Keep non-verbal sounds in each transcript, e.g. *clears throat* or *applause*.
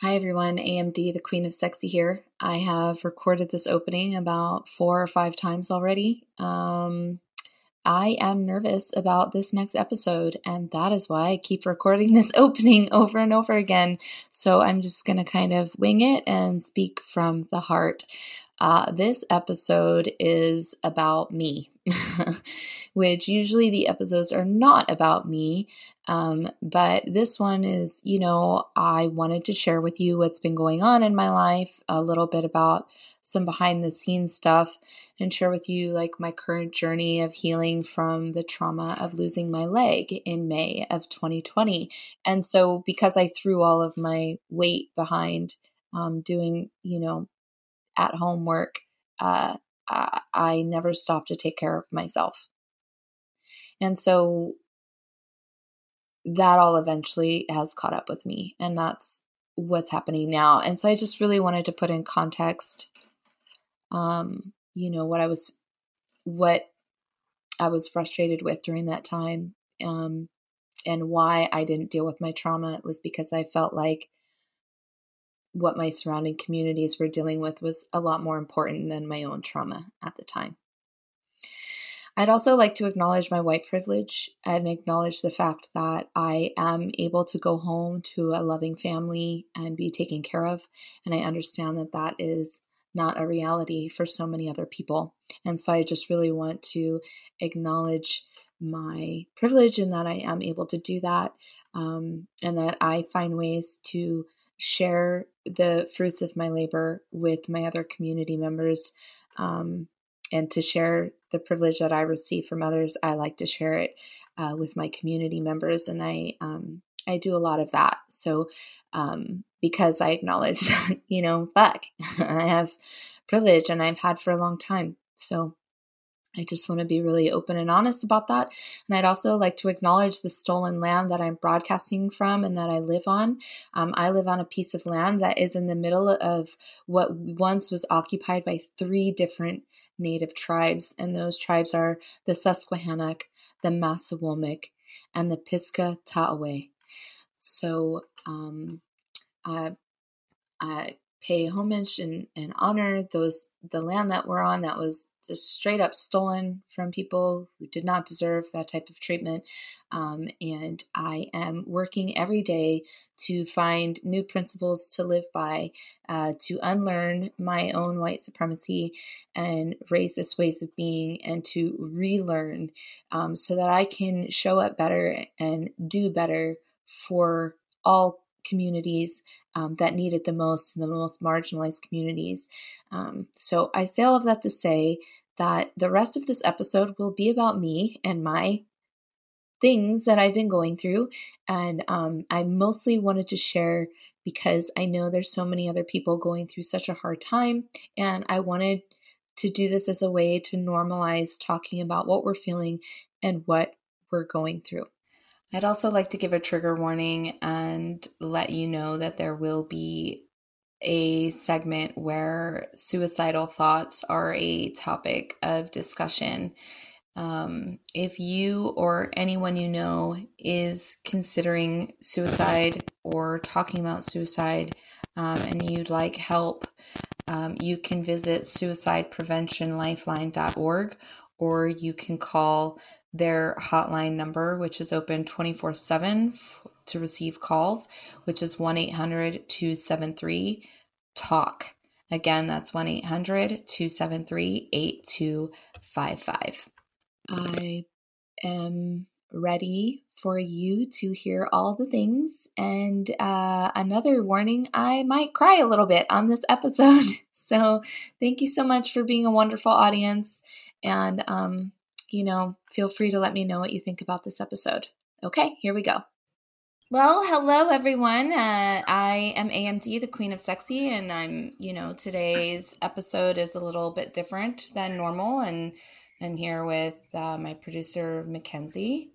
Hi everyone, AMD, the Queen of Sexy here. I have recorded this opening about four or five times already. Um, I am nervous about this next episode, and that is why I keep recording *laughs* this opening over and over again. So I'm just going to kind of wing it and speak from the heart. Uh, this episode is about me, *laughs* which usually the episodes are not about me. Um, but this one is, you know, I wanted to share with you what's been going on in my life, a little bit about some behind the scenes stuff, and share with you like my current journey of healing from the trauma of losing my leg in May of 2020. And so, because I threw all of my weight behind um, doing, you know, at home work, uh, I, I never stopped to take care of myself. And so that all eventually has caught up with me. And that's what's happening now. And so I just really wanted to put in context, um, you know, what I was, what I was frustrated with during that time. Um, and why I didn't deal with my trauma was because I felt like what my surrounding communities were dealing with was a lot more important than my own trauma at the time. I'd also like to acknowledge my white privilege and acknowledge the fact that I am able to go home to a loving family and be taken care of. And I understand that that is not a reality for so many other people. And so I just really want to acknowledge my privilege and that I am able to do that um, and that I find ways to share the fruits of my labor with my other community members um, and to share the privilege that I receive from others. I like to share it uh, with my community members, and I um, I do a lot of that. So um, because I acknowledge *laughs* you know, fuck, *laughs* I have privilege, and I've had for a long time. So I just want to be really open and honest about that. And I'd also like to acknowledge the stolen land that I'm broadcasting from and that I live on. Um, I live on a piece of land that is in the middle of what once was occupied by three different native tribes. And those tribes are the Susquehannock, the Massawomeck, and the Piscataway. So um, I, I pay homage and, and honor those the land that we're on that was just straight up stolen from people who did not deserve that type of treatment. Um, and i am working every day to find new principles to live by uh, to unlearn my own white supremacy and racist ways of being and to relearn um, so that i can show up better and do better for all communities um, that need it the most, and the most marginalized communities. Um, so I say all of that to say that the rest of this episode will be about me and my things that I've been going through. And um, I mostly wanted to share because I know there's so many other people going through such a hard time. And I wanted to do this as a way to normalize talking about what we're feeling and what we're going through. I'd also like to give a trigger warning and let you know that there will be a segment where suicidal thoughts are a topic of discussion. Um, if you or anyone you know is considering suicide or talking about suicide um, and you'd like help, um, you can visit suicidepreventionlifeline.org or you can call their hotline number, which is open 24 7 to receive calls, which is 1 800 273 TALK. Again, that's 1 800 273 8255. I am ready for you to hear all the things. And uh, another warning I might cry a little bit on this episode. *laughs* So, thank you so much for being a wonderful audience. And um, you know, feel free to let me know what you think about this episode. Okay, here we go. Well, hello everyone. Uh, I am AMD, the Queen of Sexy, and I'm, you know, today's episode is a little bit different than normal, and I'm here with uh, my producer Mackenzie.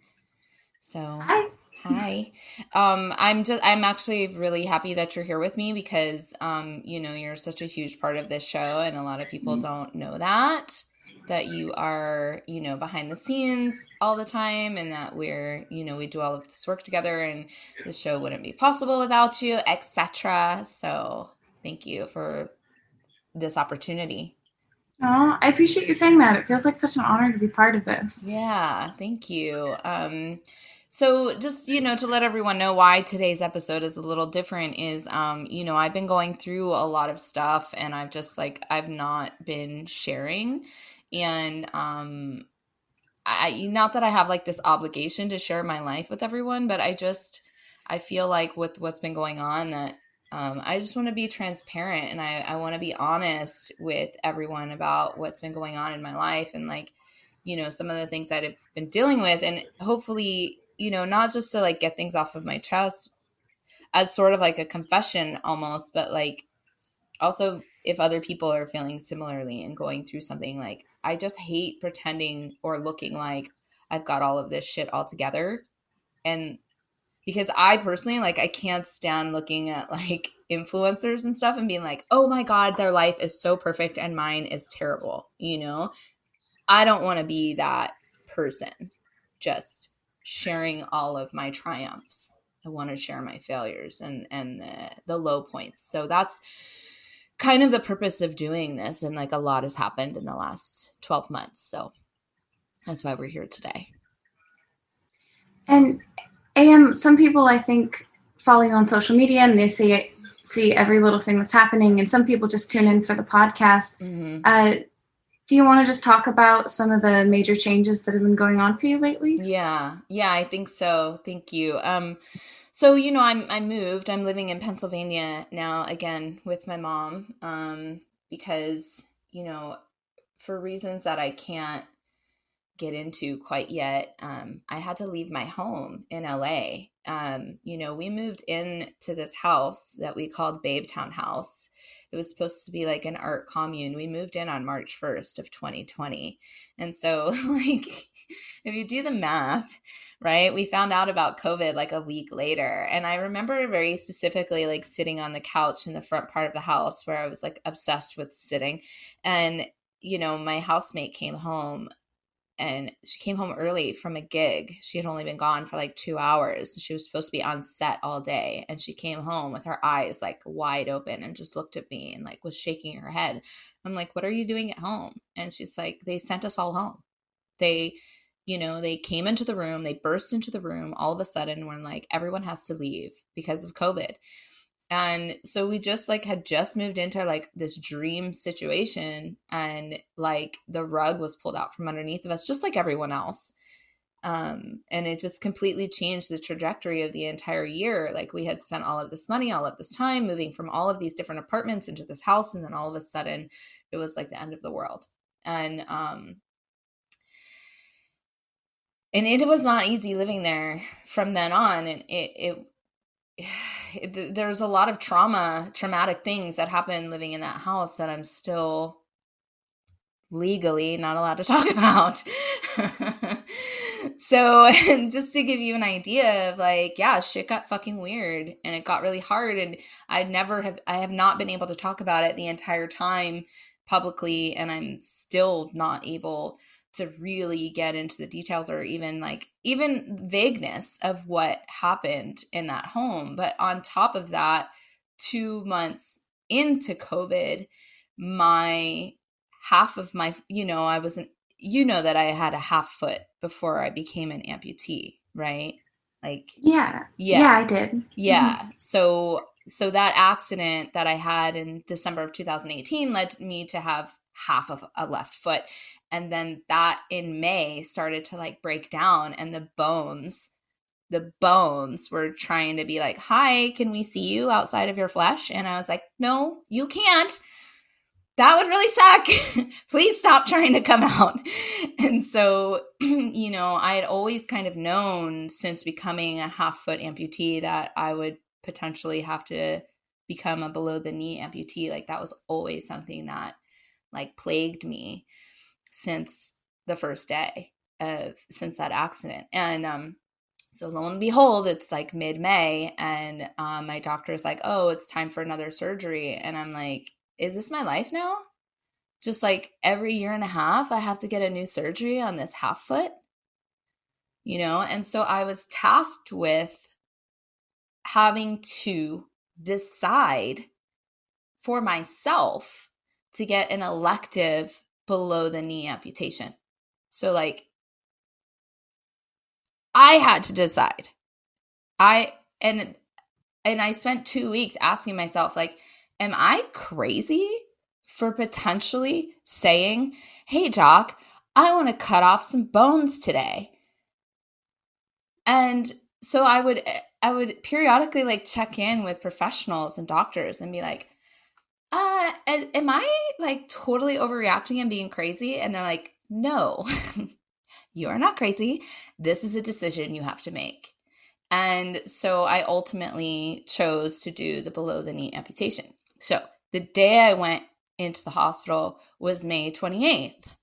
So, hi. Hi. Um, I'm just I'm actually really happy that you're here with me because um, you know, you're such a huge part of this show and a lot of people mm-hmm. don't know that that you are, you know, behind the scenes all the time and that we're, you know, we do all of this work together and the show wouldn't be possible without you, etc. So, thank you for this opportunity. Oh, I appreciate you saying that. It feels like such an honor to be part of this. Yeah, thank you. Um so just you know to let everyone know why today's episode is a little different is um you know I've been going through a lot of stuff and I've just like I've not been sharing and um I not that I have like this obligation to share my life with everyone, but I just I feel like with what's been going on that um, I just want to be transparent and I, I want to be honest with everyone about what's been going on in my life and like you know some of the things that I've been dealing with and hopefully you know not just to like get things off of my chest as sort of like a confession almost but like also if other people are feeling similarly and going through something like I just hate pretending or looking like I've got all of this shit all together. And because I personally like I can't stand looking at *laughs* like influencers and stuff and being like, "Oh my god, their life is so perfect and mine is terrible." You know? I don't want to be that person just sharing all of my triumphs. I want to share my failures and and the the low points. So that's kind of the purpose of doing this and like a lot has happened in the last 12 months so that's why we're here today. And am some people i think follow you on social media and they see see every little thing that's happening and some people just tune in for the podcast. Mm-hmm. uh, do you want to just talk about some of the major changes that have been going on for you lately? Yeah. Yeah i think so. Thank you. Um so you know i'm i moved. I'm living in pennsylvania now again with my mom um because you know for reasons that i can't get into quite yet um i had to leave my home in la um you know we moved in to this house that we called babe town house. It was supposed to be like an art commune. We moved in on march 1st of 2020 and so *laughs* like if you do the math right? We found out about COVID like a week later. And I remember very specifically like sitting on the couch in the front part of the house where I was like obsessed with sitting. And, you know, my housemate came home and she came home early from a gig. She had only been gone for like two hours. She was supposed to be on set all day. And she came home with her eyes like wide open and just looked at me and like was shaking her head. I'm like, what are you doing at home? And she's like, they sent us all home. They you know, they came into the room, they burst into the room all of a sudden when like everyone has to leave because of COVID. And so we just like had just moved into like this dream situation and like the rug was pulled out from underneath of us just like everyone else. Um, and it just completely changed the trajectory of the entire year. Like we had spent all of this money, all of this time moving from all of these different apartments into this house, and then all of a sudden it was like the end of the world. And um, and it was not easy living there from then on and it, it *sighs* it, there's a lot of trauma traumatic things that happened living in that house that i'm still legally not allowed to *laughs* talk about. *laughs* So *laughs* just to give you an idea of like yeah shit got fucking weird and it got really hard and i never have i have not been able to talk about it the entire time publicly and i'm still not able to really get into the details or even like even vagueness of what happened in that home. But on top of that 2 months into covid my half of my you know I wasn't you know that I had a half foot before I became an amputee right? Like yeah. Yeah, yeah. I did. Yeah. Mm-hmm. so so that accident that I had in December of 2018 led me to have half of a left foot and then that in may started to like break down and the bones the bones were trying to be like hi can we see you outside of your flesh and i was like no you can't that would really suck. *laughs* Please stop trying to come out. *laughs* And so, *clears throat* you know, I had always kind of known since becoming a half foot amputee that I would potentially have to become a below the knee amputee. Like that was always something that like plagued me since the first day of since that accident. And um so lo and behold, it's like mid May, and um, my doctor's like, "Oh, it's time for another surgery," and I'm like, "Is this my life now? Just like every year and a half, I have to get a new surgery on this half foot, you know?" And so I was tasked with having to decide for myself to get an elective below the knee amputation. So like I had to decide. I and and I spent 2 weeks asking myself like am I crazy for potentially saying, "Hey doc, I want to cut off some bones today." And so I would I would periodically like check in with professionals and doctors and be like, uh, am I like totally overreacting and being crazy? And they're like, no, *laughs* you are not crazy. This is a decision you have to make. And so I ultimately chose to do the below the knee amputation. So the day I went into the hospital was May 28th.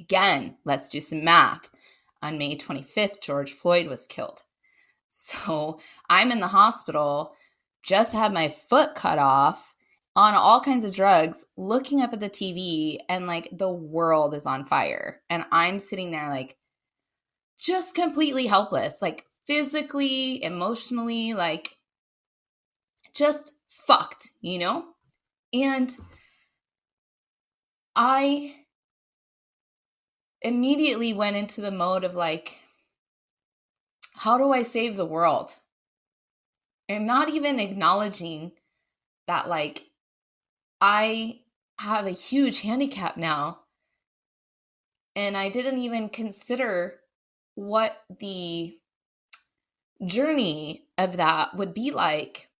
Again, let's do some math. On May 25th, George Floyd was killed. So I'm in the hospital, just had my foot cut off on all kinds of drugs, looking up at the TV, and like the world is on fire. And I'm sitting there, like, just completely helpless, like physically, emotionally, like just fucked, you know? And I immediately went into the mode of like, how do I save the world? And not even acknowledging that, like, I have a huge handicap now. And I didn't even consider what the journey of that would be like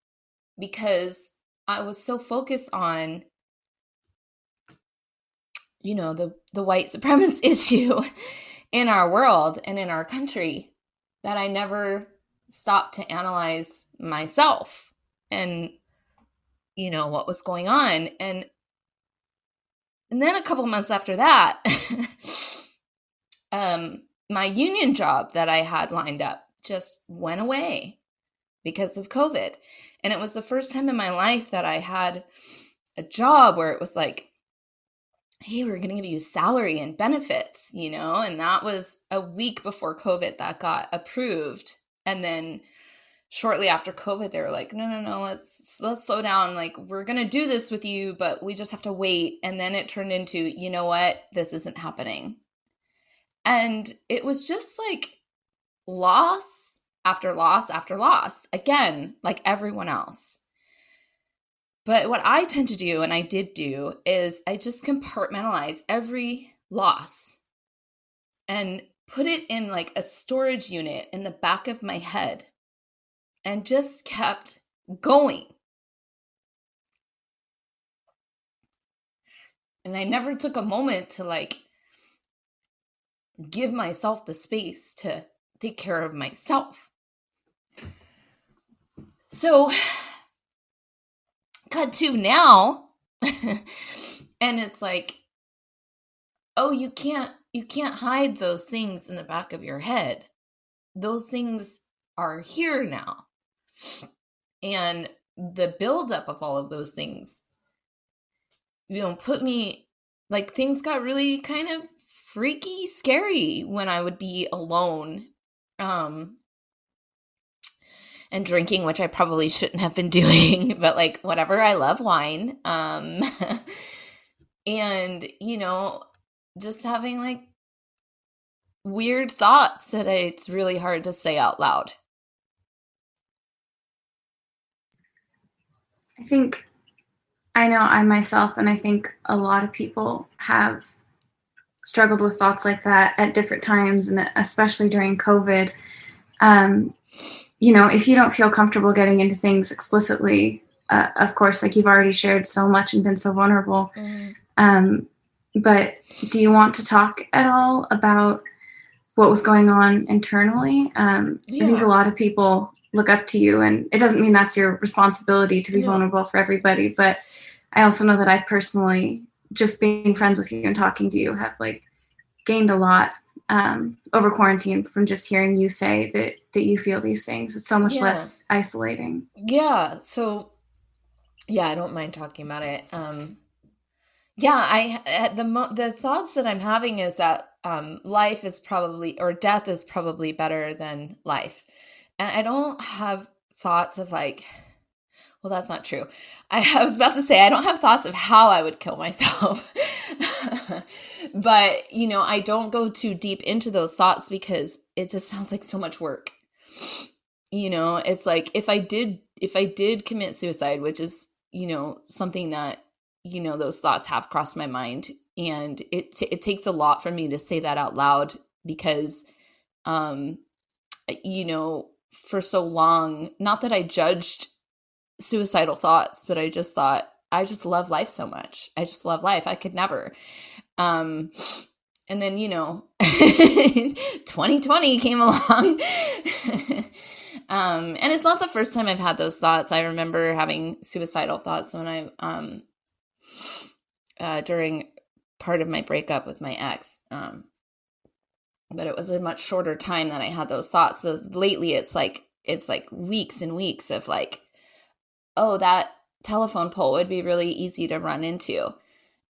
because I was so focused on you know the the white *laughs* supremacist issue in our world and in our country that I never stopped to analyze myself and you know what was going on and and then a couple months after that *laughs* um my union job that I had lined up just went away because of covid. And it was the first time in my life that I had a job where it was like hey we're going to give you salary and benefits you know and that was a week before covid that got approved. And then shortly after covid they were like no no no let's let's slow down. Like we're to do this with you but we just have to wait. And then it turned into you know what? This isn't happening. And it was just like loss after loss after loss. Again like everyone else. But what i tend to do and i did do is i just compartmentalize every loss and put it in like a storage unit in the back of my head and just kept going. And I never took a moment to like give myself the space to take care of myself. So, cut to now, *laughs* and it's like, oh, you can't you can't hide those things in the back of your head. Those things are here now. And the buildup of all of those things, you know, put me like things got really kind of freaky scary when I would be alone. Um, and drinking, which I probably shouldn't have been *laughs* doing, but like whatever, I love wine. Um, *laughs* and you know, just having like weird thoughts that it's really hard to say out loud. I think I know I myself, and I think a lot of people have struggled with thoughts like that at different times, and especially during COVID. Um, you know, if you don't feel comfortable getting into things explicitly, uh, of course, like you've already shared so much and been so vulnerable. Mm-hmm. Um, but do you want to talk at all about what was going on internally? Um, yeah. I think a lot of people look up to you, and it doesn't mean that's your responsibility to be yeah. vulnerable for everybody. But I also know that I personally, just being friends with you and talking to you, have like gained a lot um, over quarantine from just hearing you say that that you feel these things. It's so much yeah. less isolating. Yeah. So, yeah, I don't mind talking about it. Um, yeah, I the mo- the thoughts that I'm having is that um, life is probably or death is probably better than life, and I don't have thoughts of like well, that's not true. I, *laughs* I, was about to say I don't have thoughts of how I would kill myself. *laughs* but, you know, I don't go too deep into those thoughts because it just sounds like so much work. You know, it's like if I did if I did commit suicide, which is, you know, something that you know those thoughts have crossed my mind and it t- it takes a lot for me to say that out loud because um you know, for so long, not that I judged suicidal thoughts, but I just thought, I just love life so much. I just love life. I could never. Um, and then, you know, *laughs* 2020 came *laughs* along. um, and it's not the first time I've had those thoughts. I remember having suicidal thoughts when I, um, uh, during part of my breakup with my ex. Um, but it was a much shorter time that I had those thoughts. But lately, it's like it's like weeks and weeks of like oh, that telephone pole would be really easy to run into.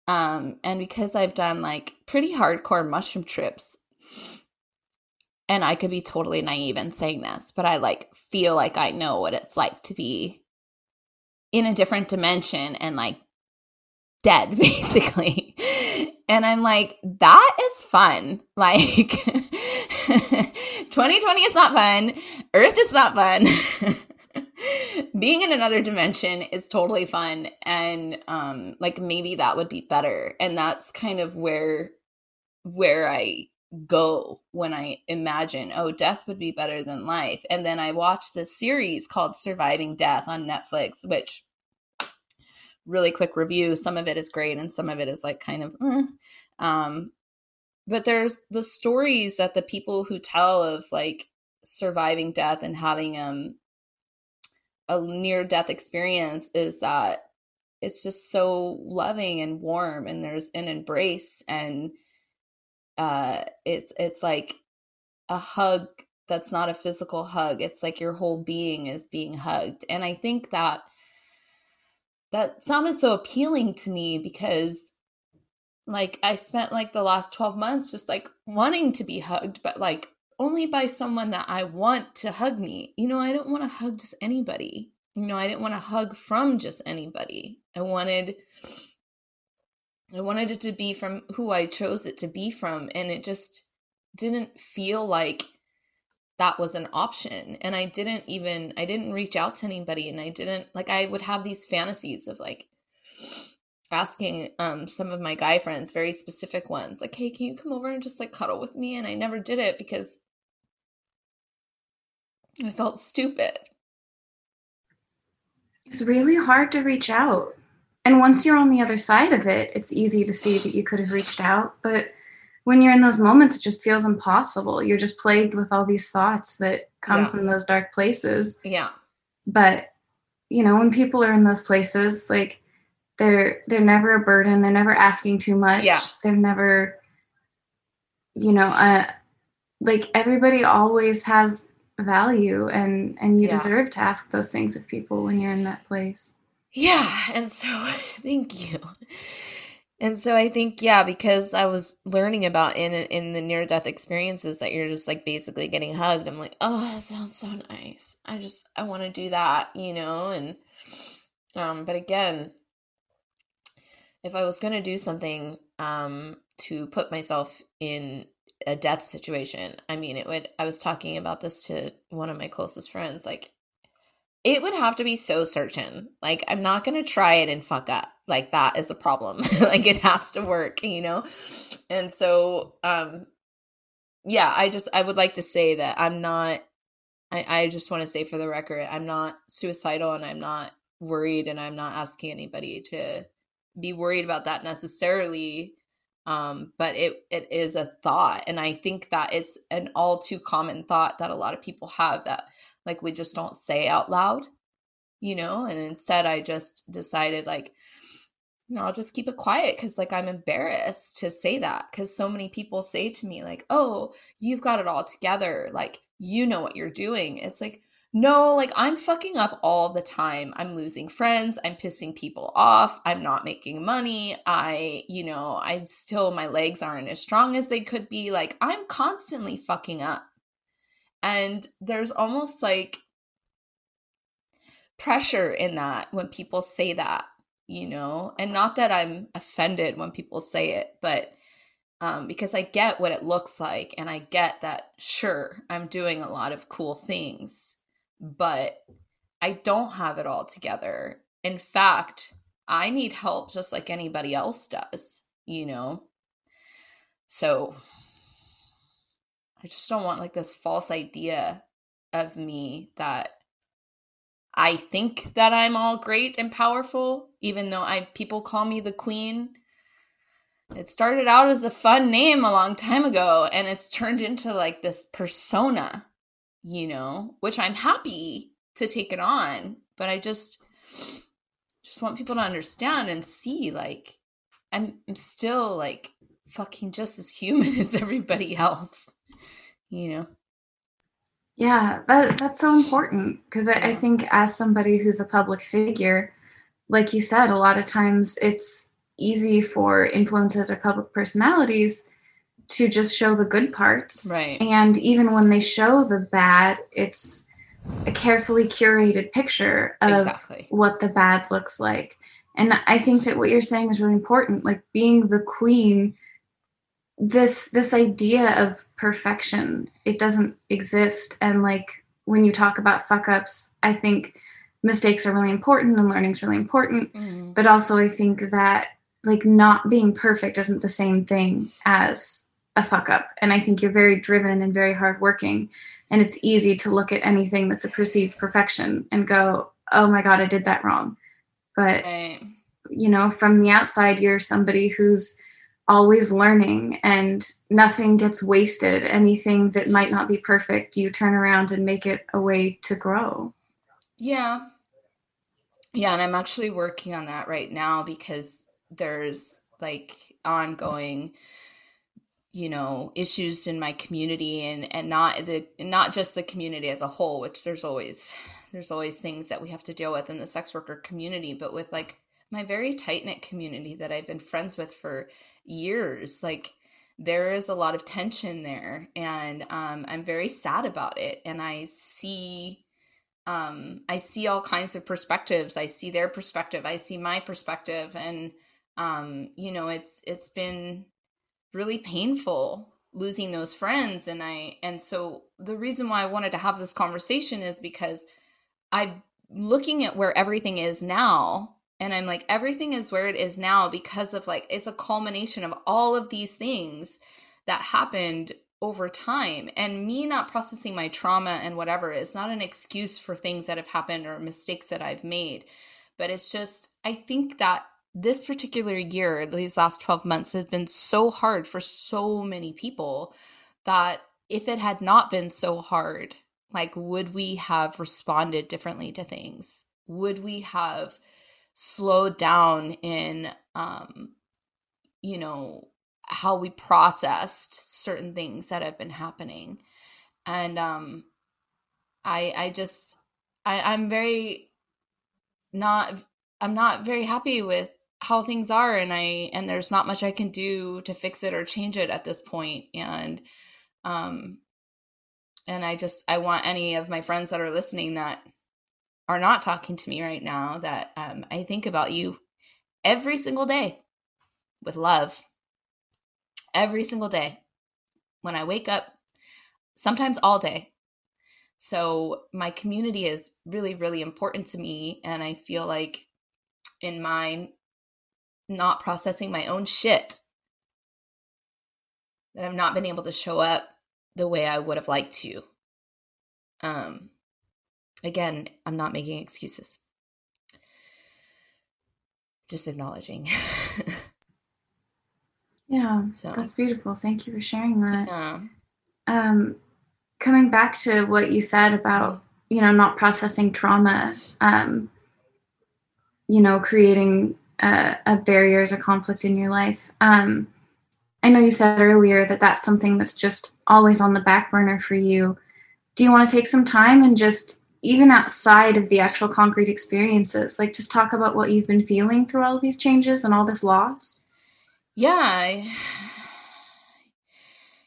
Um, and because I've done like pretty hardcore mushroom trips, and I could be totally naive in saying this, but I like feel like I know what it's like to be in a different dimension and like dead, *laughs* basically. And I'm like, that is fun. *laughs* Like, 2020 is not fun. Earth is not fun. *laughs* being in another dimension is totally fun and um like maybe that would be better and that's kind of where where i go when i imagine oh death would be better than life and then i watch this series called surviving death on netflix which really quick review. Some of it is great and some of it is like kind of eh. um but there's the stories that the people who tell of like surviving death and having um a near death experience is that it's just so loving and warm and there's an embrace and uh it's it's like a hug that's not a physical hug. It's like your whole being is being hugged. And i think that that sounded so appealing to me because like i spent like the last 12 months just like wanting to be hugged but like only by someone that I want to hug me. You know, I don't want to hug just anybody. You know, I didn't want to hug from just anybody. I wanted I wanted it to be from who I chose it to be from and it just didn't feel like that was an option and I didn't even I didn't reach out to anybody and I didn't like I would have these fantasies of like asking um some of my guy friends very specific ones like hey can you come over and just like cuddle with me and I never did it because I felt stupid. It's really hard to reach out. And once you're on the other side of it, it's easy to see that you could have reached out. But when you're in those moments, it just feels impossible. You're just plagued with all these thoughts that come yeah. from those dark places. Yeah. But, you know, when people are in those places, like they're they're never a burden. They're never asking too much. Yeah. They're never, you know, uh, like everybody always has value and and you yeah. deserve to ask those things of people when you're in that place yeah and so *laughs* thank you and so i think yeah because i was learning about in in the near death experiences that you're just like basically getting hugged i'm like oh that sounds so nice i just i want to do that you know and um but again if i was to do something um to put myself in a death situation. I mean, it would, I was talking about this to one of my closest friends. Like, it would have to be so certain. Like, I'm not going to try it and fuck up. Like, that is a problem. *laughs* like, it has to work, you know? And so, um, yeah, I just, I would like to say that I'm not, I, I just want to say for the record, I'm not suicidal and I'm not worried and I'm not asking anybody to be worried about that necessarily. Um, but it it is a thought. And I think that it's an all too common thought that a lot of people have that like we just don't say out loud, you know, and instead I just decided like you know, I'll just keep it quiet because, like, I'm embarrassed to say that because so many people say to me, like, oh, you've got it all together. Like, you know what you're doing. It's like, no, like I'm fucking up all the time. I'm losing friends. I'm pissing people off. I'm not making money. I, you know, I'm still, my legs aren't as strong as they could be. Like I'm constantly fucking up. And there's almost like pressure in that when people say that, you know, and not that I'm offended when people say it, but um, because I get what it looks like and I get that, sure, I'm doing a lot of cool things but I don't have it all together. In fact, I need help just like anybody else does, you know? So I just don't want like this false idea of me that I think that I'm all great and powerful, even though I people call me the queen. It started out as a fun name a long time ago and it's turned into like this persona you know, which I'm happy to take it on, but I just just want people to understand and see like I'm, I'm still like fucking just as human *laughs* as everybody else, you know. Yeah, that that's so important because I, I think as somebody who's a public figure, like you said, a lot of times it's easy for influencers or public personalities to just show the good parts. Right. And even when they show the bad, it's a carefully curated picture of exactly. what the bad looks like. And I think that what you're saying is really important. Like being the queen, this this idea of perfection, it doesn't exist. And like when you talk about fuck ups, I think mistakes are really important and learning is really important. Mm-hmm. But also I think that like not being perfect isn't the same thing as a fuck up. And I think you're very driven and very hardworking. And it's easy to look at anything that's a perceived perfection and go, oh my God, I did that wrong. But, right. you know, from the outside, you're somebody who's always learning and nothing gets wasted. Anything that might not be perfect, you turn around and make it a way to grow. Yeah. Yeah. And I'm actually working on that right now because there's like ongoing you know issues in my community and and not the not just the community as a whole which there's always there's always things that we have to deal with in the sex worker community but with like my very tight knit community that I've been friends with for years like there is a lot of tension there and um, I'm very sad about it and I see um, I see all kinds of perspectives. I see their perspective. I see my perspective and um, you know it's it's been really painful losing those friends and I and so the reason why I wanted to have this conversation is because I'm looking at where everything is now and I'm like everything is where it is now because of like it's a culmination of all of these things that happened over time and me not processing my trauma and whatever is not an excuse for things that have happened or mistakes that I've made but it's just I think that this particular year, these last 12 months, have been so hard for so many people that if it had not been so hard, like, would we have responded differently to things? Would we have slowed down in, um, you know, how we processed certain things that have been happening? And um, I, I just, I, I'm very not, I'm not very happy with how things are and i and there's not much i can do to fix it or change it at this point and um and i just i want any of my friends that are listening that are not talking to me right now that um i think about you every single day with love every single day when i wake up sometimes all day so my community is really really important to me and i feel like in my not processing my own shit. That I've not been able to show up the way I would have liked to. Um again, I'm not making excuses. just acknowledging. *laughs* yeah, so that's beautiful. Thank you for sharing that. Yeah. Um, coming back to what you said about you know not processing trauma, um, you know, creating a, a barriers or conflict in your life. Um, I know you said earlier that that's something that's just always on the back burner for you. Do you want to take some time and just even outside of the actual concrete experiences, like just talk about what you've been feeling through all these changes and all this loss? Yeah. I,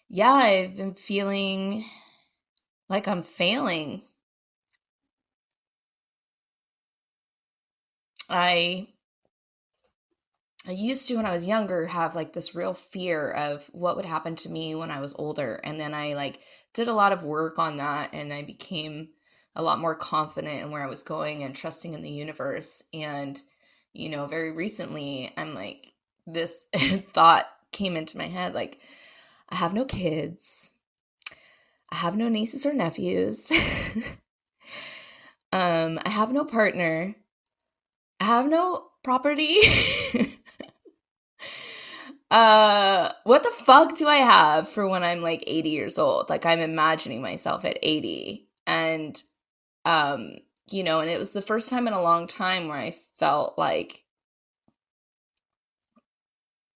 yeah, I've been feeling like I'm failing. I I used to when I was younger have like this real fear of what would happen to me when I was older and then I like did a lot of work on that and I became a lot more confident in where I was going and trusting in the universe. And, you know, very recently, I'm like, this *laughs* thought came into my head like, I have no kids, I have no nieces or nephews, *laughs* um, I have no partner, I have no property. *laughs* uh what the fuck do i have for when i'm like 80 years old? Like i'm imagining myself at 80 and um, you know, and it was the first time in a long time where I felt like,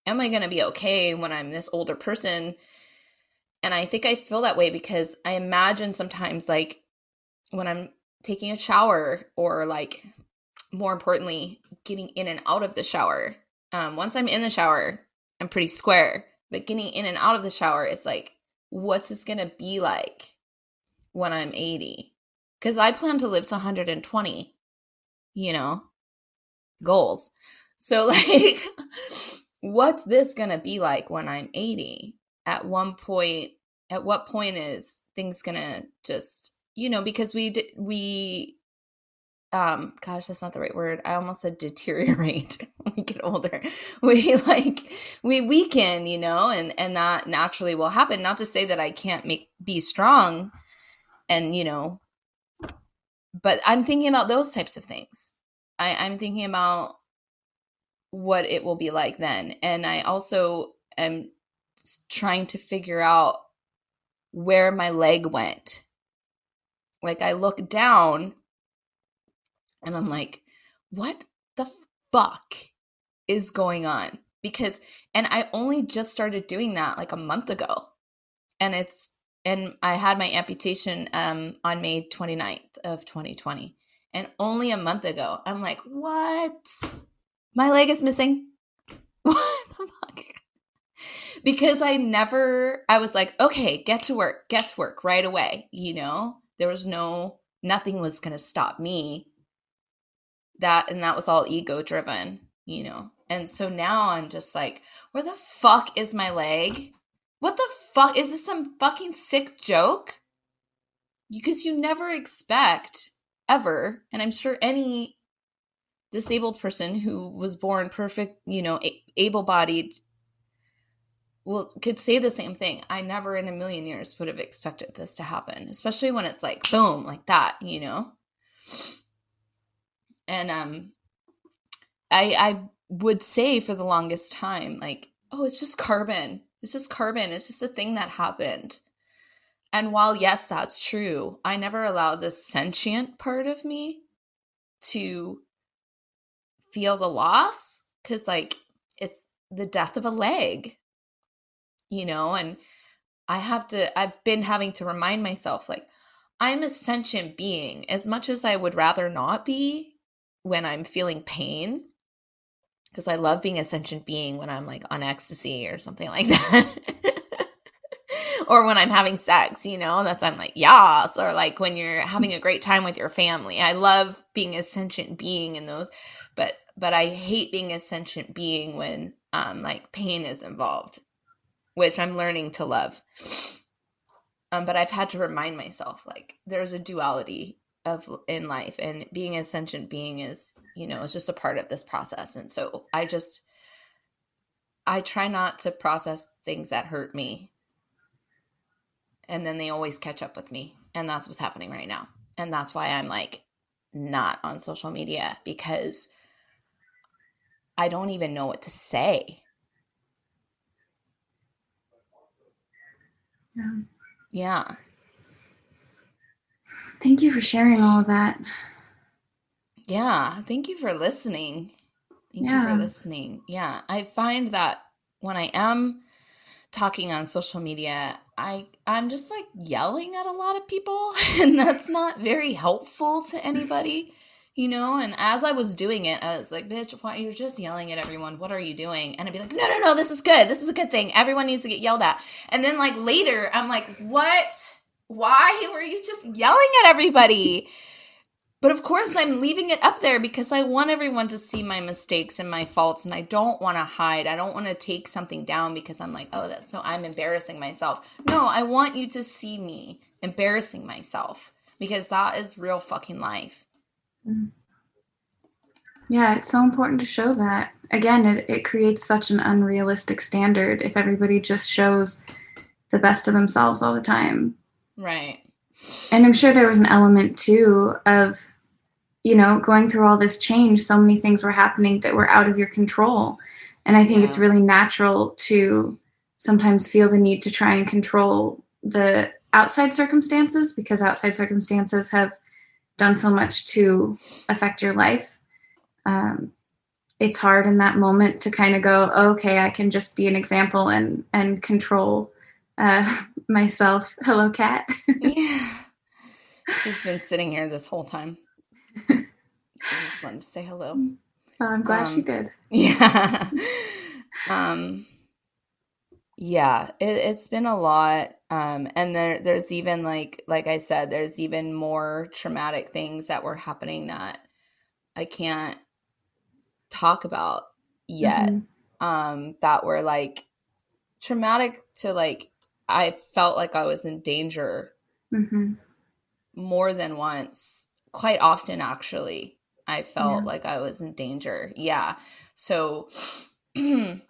am I going to be okay when I'm this older person? And I think I feel that way because I imagine sometimes, like, when I'm taking a shower or, like, more importantly, getting in and out of the shower. Um, once I'm in the shower, I'm pretty square, but getting in and out of the shower is like, what's this going to be like when I'm 80? Because I plan to live to 120, you know, goals. So, *laughs* like, what's this going to be like when I'm 80? At one point, at what point is things going to just, you know, because we, we, um, gosh, that's not the right word. I almost said deteriorate *laughs* we get older. *laughs* We like, we weaken, you know, and, and that naturally will happen. Not to say that I can't make, be strong and, you know, but I'm thinking about those types of things. I, I'm thinking about what it will be like then. And I also am trying to figure out where my leg went. Like I look down and I'm like, what the fuck is going on? Because, and I only just started doing that like a month ago. And it's and I had my amputation um, on May 29th of 2020. And only a month ago, I'm like, what? My leg is missing. *laughs* What the fuck? because I never, I was like, okay, get to work, get to work right away. You know, there was no, nothing was going to stop me. That, and that was all ego driven, you know. And so now I'm just like, where the fuck is my leg? What the fuck? Is this some fucking sick joke? Because you never expect ever, and I'm sure any disabled person who was born perfect, you know, able bodied well could say the same thing. I never in a million years would have expected this to happen, especially when it's like boom, like that, you know. And um I I would say for the longest time like, oh, it's just carbon. It's just carbon. It's just a thing that happened. And while, yes, that's true, I never allowed the sentient part of me to feel the loss because, like, it's the death of a leg, you know? And I have to, I've been having to remind myself, like, I'm a sentient being as much as I would rather not be when I'm feeling pain because I love being a sentient being when I'm like on ecstasy or something like *laughs* that. or when I'm having sex, you know, that's I'm like, yes, or like when you're having a great time with your family. I love being a sentient being in those, but but I hate being a sentient being when um like pain is involved, which I'm learning to love. Um, but I've had to remind myself like there's a duality of in life and being a sentient being is you know is just a part of this process and so i just i try not to process things that hurt me and then they always catch up with me and that's what's happening right now and that's why i'm like not on social media because I don't even know what to say. Yeah. Yeah. Thank you for sharing all of that. Yeah. Thank you for listening. Thank you Yeah. for listening. Yeah. I find that when I am talking on social media, I I'm just like yelling at a lot of people *laughs* and that's not very helpful to anybody. You know, and as I was doing it, I was like, bitch, why you're just yelling at everyone. What are you doing? And I'd be like, no, no, no, this is good. This is a good thing. Everyone needs to get yelled at. And then like later, I'm like, what? Why were you just yelling at everybody? But of course, I'm leaving it up there because I want everyone to see my mistakes and my faults, and I don't want to hide. I don't want to take something down because I'm like, oh, that's so I'm embarrassing myself. No, I want you to see me embarrassing myself because that is real fucking life. Mm-hmm. Yeah, it's so important to show that. Again, it, it creates such an unrealistic standard if everybody just shows the best of themselves all the time. Right. And I'm sure there was an element too of, you know, going through all this change, so many things were happening that were out of your control. And I think it's really natural to sometimes feel the need to try and control the outside circumstances because outside circumstances have done so much to affect your life. Um, it's hard in that moment to kind of go, okay, I can just be an example and and control uh, *laughs* myself. Hello, cat. *laughs* Yeah. She's been sitting here this whole time. *laughs* She just wanted to say hello. Oh, I'm glad she Um, did. Yeah. um yeah, it, it's been a lot. Um and there there's even like like I said, there's even more traumatic things that were happening that I can't talk about yet. Mhm. Um that were like traumatic to like I felt like I was in danger Mhm. more than once, quite often actually. I felt Yeah. like I was in danger. Yeah. So *clears throat* it's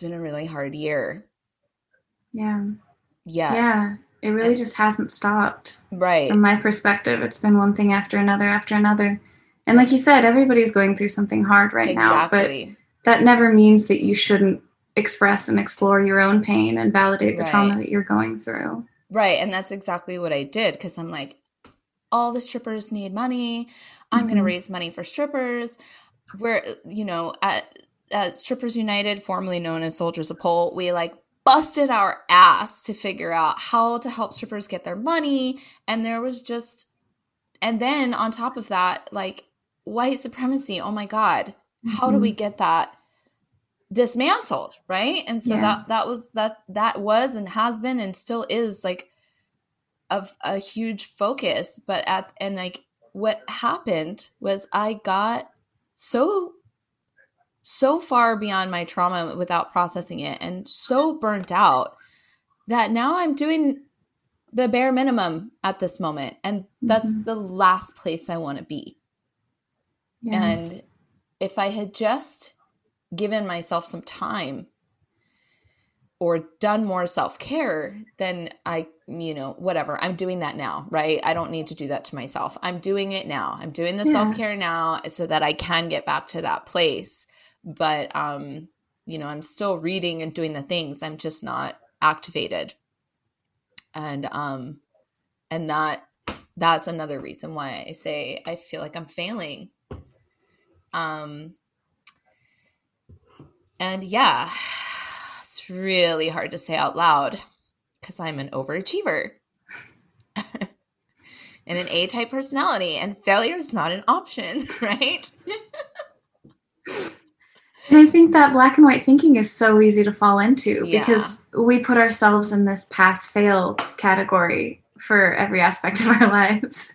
been a really hard year. Yeah. Yes. Yeah. It really And- just hasn't stopped. Right. From my perspective, it's been one thing after another after another. And like you said, everybody's going through something hard right now, but that never means that you shouldn't express and explore your own pain and validate the trauma that you're going through. Right. And that's exactly what I did because I'm like, all the strippers need money. I'm going to mm-hmm. raise money for strippers. We're, you know, at, at Strippers United, formerly known as Soldiers of Pole, we like busted our ass to figure out how to help strippers get their money. And there was just, and then on top of that, like white supremacy. Oh my God. How do we mm-hmm. get that? Dismantled right and so Yeah. that that was that's that was and has been and still is like of a huge focus but at and like what happened was i got so so far beyond my trauma without processing it and so burnt out that now i'm doing the bare minimum at this moment and that's Mhm. the last place i want to be Yeah. and if I had just given myself some time or done more self care, then I, you know, whatever. I'm doing that now, right? I don't need to do that to myself. I'm doing it now. I'm doing the Yeah. self care now so that I can get back to that place. But, um, you know, I'm still reading and doing the things. I'm just not activated. And, um, and that, that's another reason why I say I feel like I'm failing um, and yeah, *sighs* it's really hard to say out loud because I'm an overachiever *laughs* and an A type personality, and failure is not an option, *laughs* right? And I think that black and white thinking is so easy to fall into Yeah. because we put ourselves in this pass fail category for every aspect of our *laughs* lives.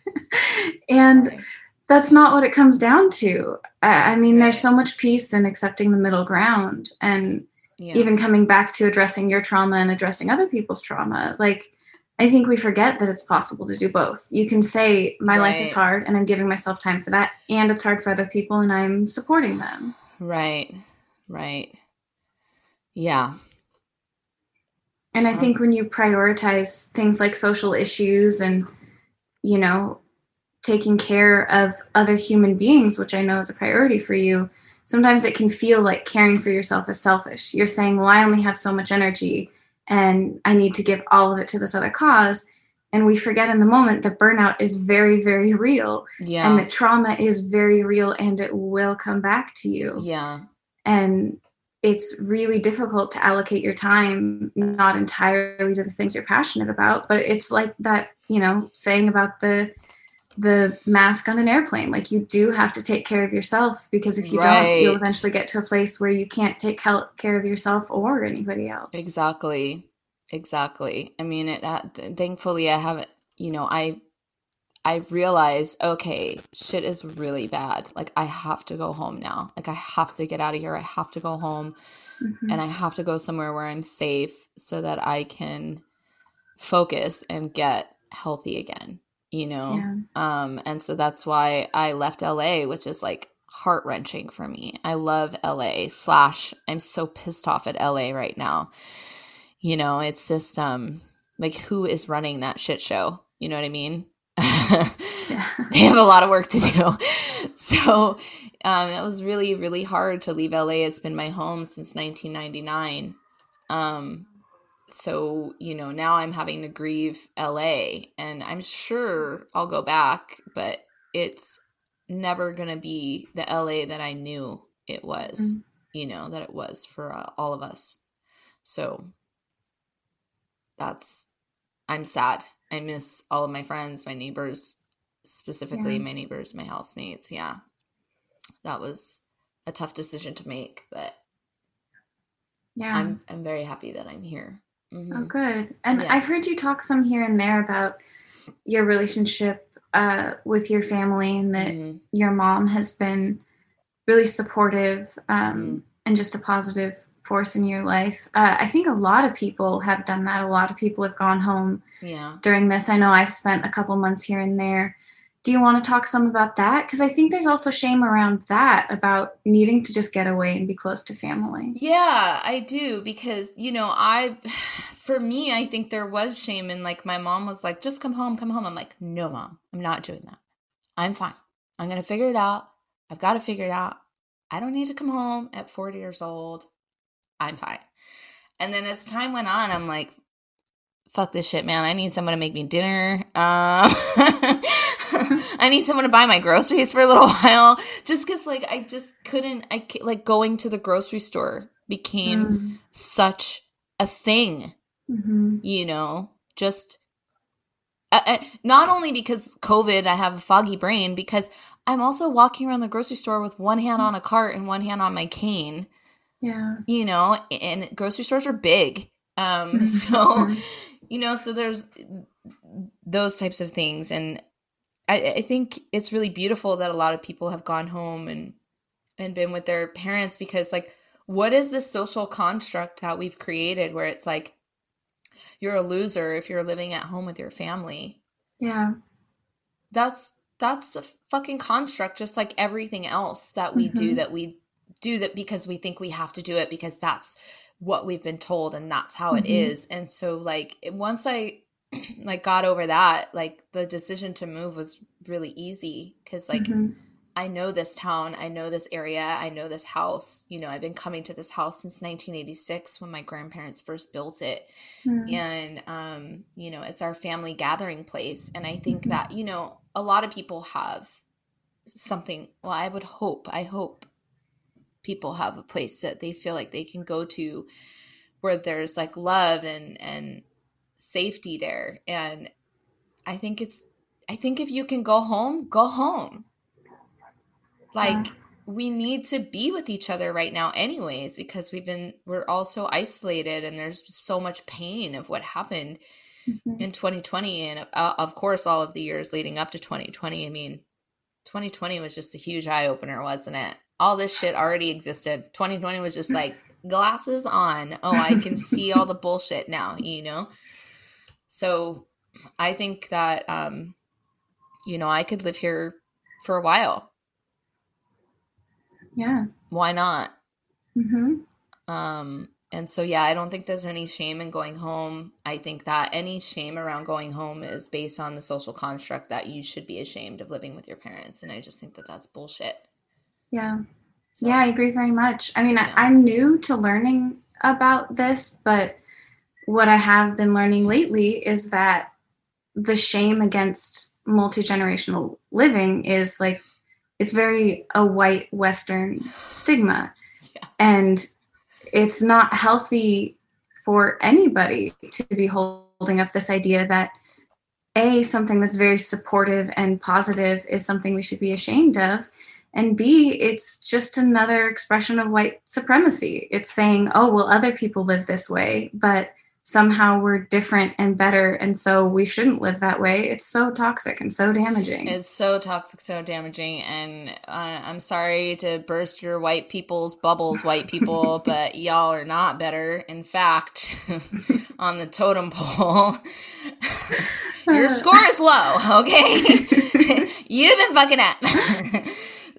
and that's not what it comes down to. I, I mean, there's so much peace in accepting the middle ground and yeah. even coming back to addressing your trauma and addressing other people's trauma. Like, I think we forget that it's possible to do both. You can say, My life is hard and I'm giving myself time for that, and it's hard for other people and I'm supporting them. right, right. Yeah, And I Um, think when you prioritize things like social issues and, you know, taking care of other human beings, which I know is a priority for you, sometimes it can feel like caring for yourself is selfish. You're saying, well, I only have so much energy and I need to give all of it to this other cause. And we forget in the moment that burnout is very, very real. Yeah. And that trauma is very real and it will come back to you. Yeah. And it's really difficult to allocate your time not entirely to the things you're passionate about, but it's like that, you know, saying about the the mask on an airplane. Like you do have to take care of yourself because if you right. don't, you'll eventually get to a place where you can't take care of yourself or anybody else. Exactly. Exactly. I mean, it. Uh, thankfully, I haven't. You know, I I realize, okay, shit is really bad. Like I have to go home now. Like I have to get out of here. I have to go home, mm-hmm. and I have to go somewhere where I'm safe so that I can focus and get healthy again you know? Yeah. um and so that's why i left la which is like heart wrenching for me. I love la slash i'm so pissed off at la right now. You know it's just um like who is running that shit show? You know what i mean? *laughs* They have a lot of work to do. *laughs* So um it was really really hard to leave la it's been my home since 1999 um so you know now i'm having to grieve la and i'm sure i'll go back but it's never going to be the la that i knew it was mm-hmm. you know that it was for uh, all of us. So that's i'm sad. I miss all of my friends my neighbors specifically yeah. my neighbors my housemates yeah. That was a tough decision to make but yeah. I'm i'm very happy that i'm here mm-hmm. Oh, good. And yeah. I've heard you talk some here and there about your relationship uh, with your family and that mm-hmm. your mom has been really supportive um, mm-hmm. and just a positive force in your life. Uh, I think a lot of people have done that. A lot of people have gone home yeah. during this. I know I've spent a couple months here and there do you want to talk some about that? Because i think there's also shame around that about needing to just get away and be close to family. Yeah i do because you know i *sighs* for me i think there was shame and like my mom was like just come home come home. I'm like no mom i'm not doing that. I'm fine. I'm gonna figure it out. I've got to figure it out. I don't need to come home at 40 years old. I'm fine. And then as time went on i'm like fuck this shit man. I need someone to make me dinner. Um *laughs* *laughs* I need someone to buy my groceries for a little *laughs* while. Just because, like, I just couldn't. I like going to the grocery store became mm. such a thing. Mm-hmm. You know, just uh, uh, not only because COVID, I have a foggy brain, because I'm also walking around the grocery store with one hand on a cart and one hand on my cane. Yeah. You know, and grocery stores are big. Um, *laughs* so, you know, so there's those types of things. And I, I think it's really beautiful that a lot of people have gone home and and been with their parents because like what is this social construct that we've created where it's like you're a loser if you're living at home with your family yeah that's that's a fucking construct just like everything else that we mm-hmm. do that we do that because we think we have to do it because that's what we've been told and that's how mm-hmm. it is and so like once i *clears throat* like got over that like the decision to move was really easy because like mm-hmm. i know this town i know this area i know this house you know i've been coming to this house since 1986 when my grandparents first built it mm-hmm. and um you know it's our family gathering place and i think mm-hmm. that you know a lot of people have something well i would hope i hope people have a place that they feel like they can go to where there's like love and and safety there. And i think it's i think if you can go home go home. Like yeah. we need to be with each other right now anyways because we've been we're all so isolated and there's so much pain of what happened mm-hmm. in 2020 and uh, of course all of the years leading up to 2020 i mean 2020 was just a huge eye opener wasn't it? All this shit already existed. 2020 was just like *laughs* glasses on. Oh i can see all the bullshit now you know so I think that, um, you know, I could live here for a while. Yeah. Why not? Mm-hmm. Um, and so, yeah, I don't think there's any shame in going home. I think that any shame around going home is based on the social construct that you should be ashamed of living with your parents. And I just think that that's bullshit. Yeah. So, yeah, I agree very much. I mean, yeah. I, I'm new to learning about this, but what I have been learning lately is that the shame against multi generational living is like it's very a white Western stigma. Yeah. And it's not healthy for anybody to be holding up this idea that a something that's very supportive and positive is something we should be ashamed of and b it's just another expression of white supremacy it's saying oh well other people live this way but somehow we're different and better and so we shouldn't live that way. It's so toxic and so damaging. It's so toxic so damaging and uh, i'm sorry to burst your white people's bubbles white *laughs* people but y'all are not better. In fact *laughs* on the totem pole *laughs* your score is low okay? You've been fucking up.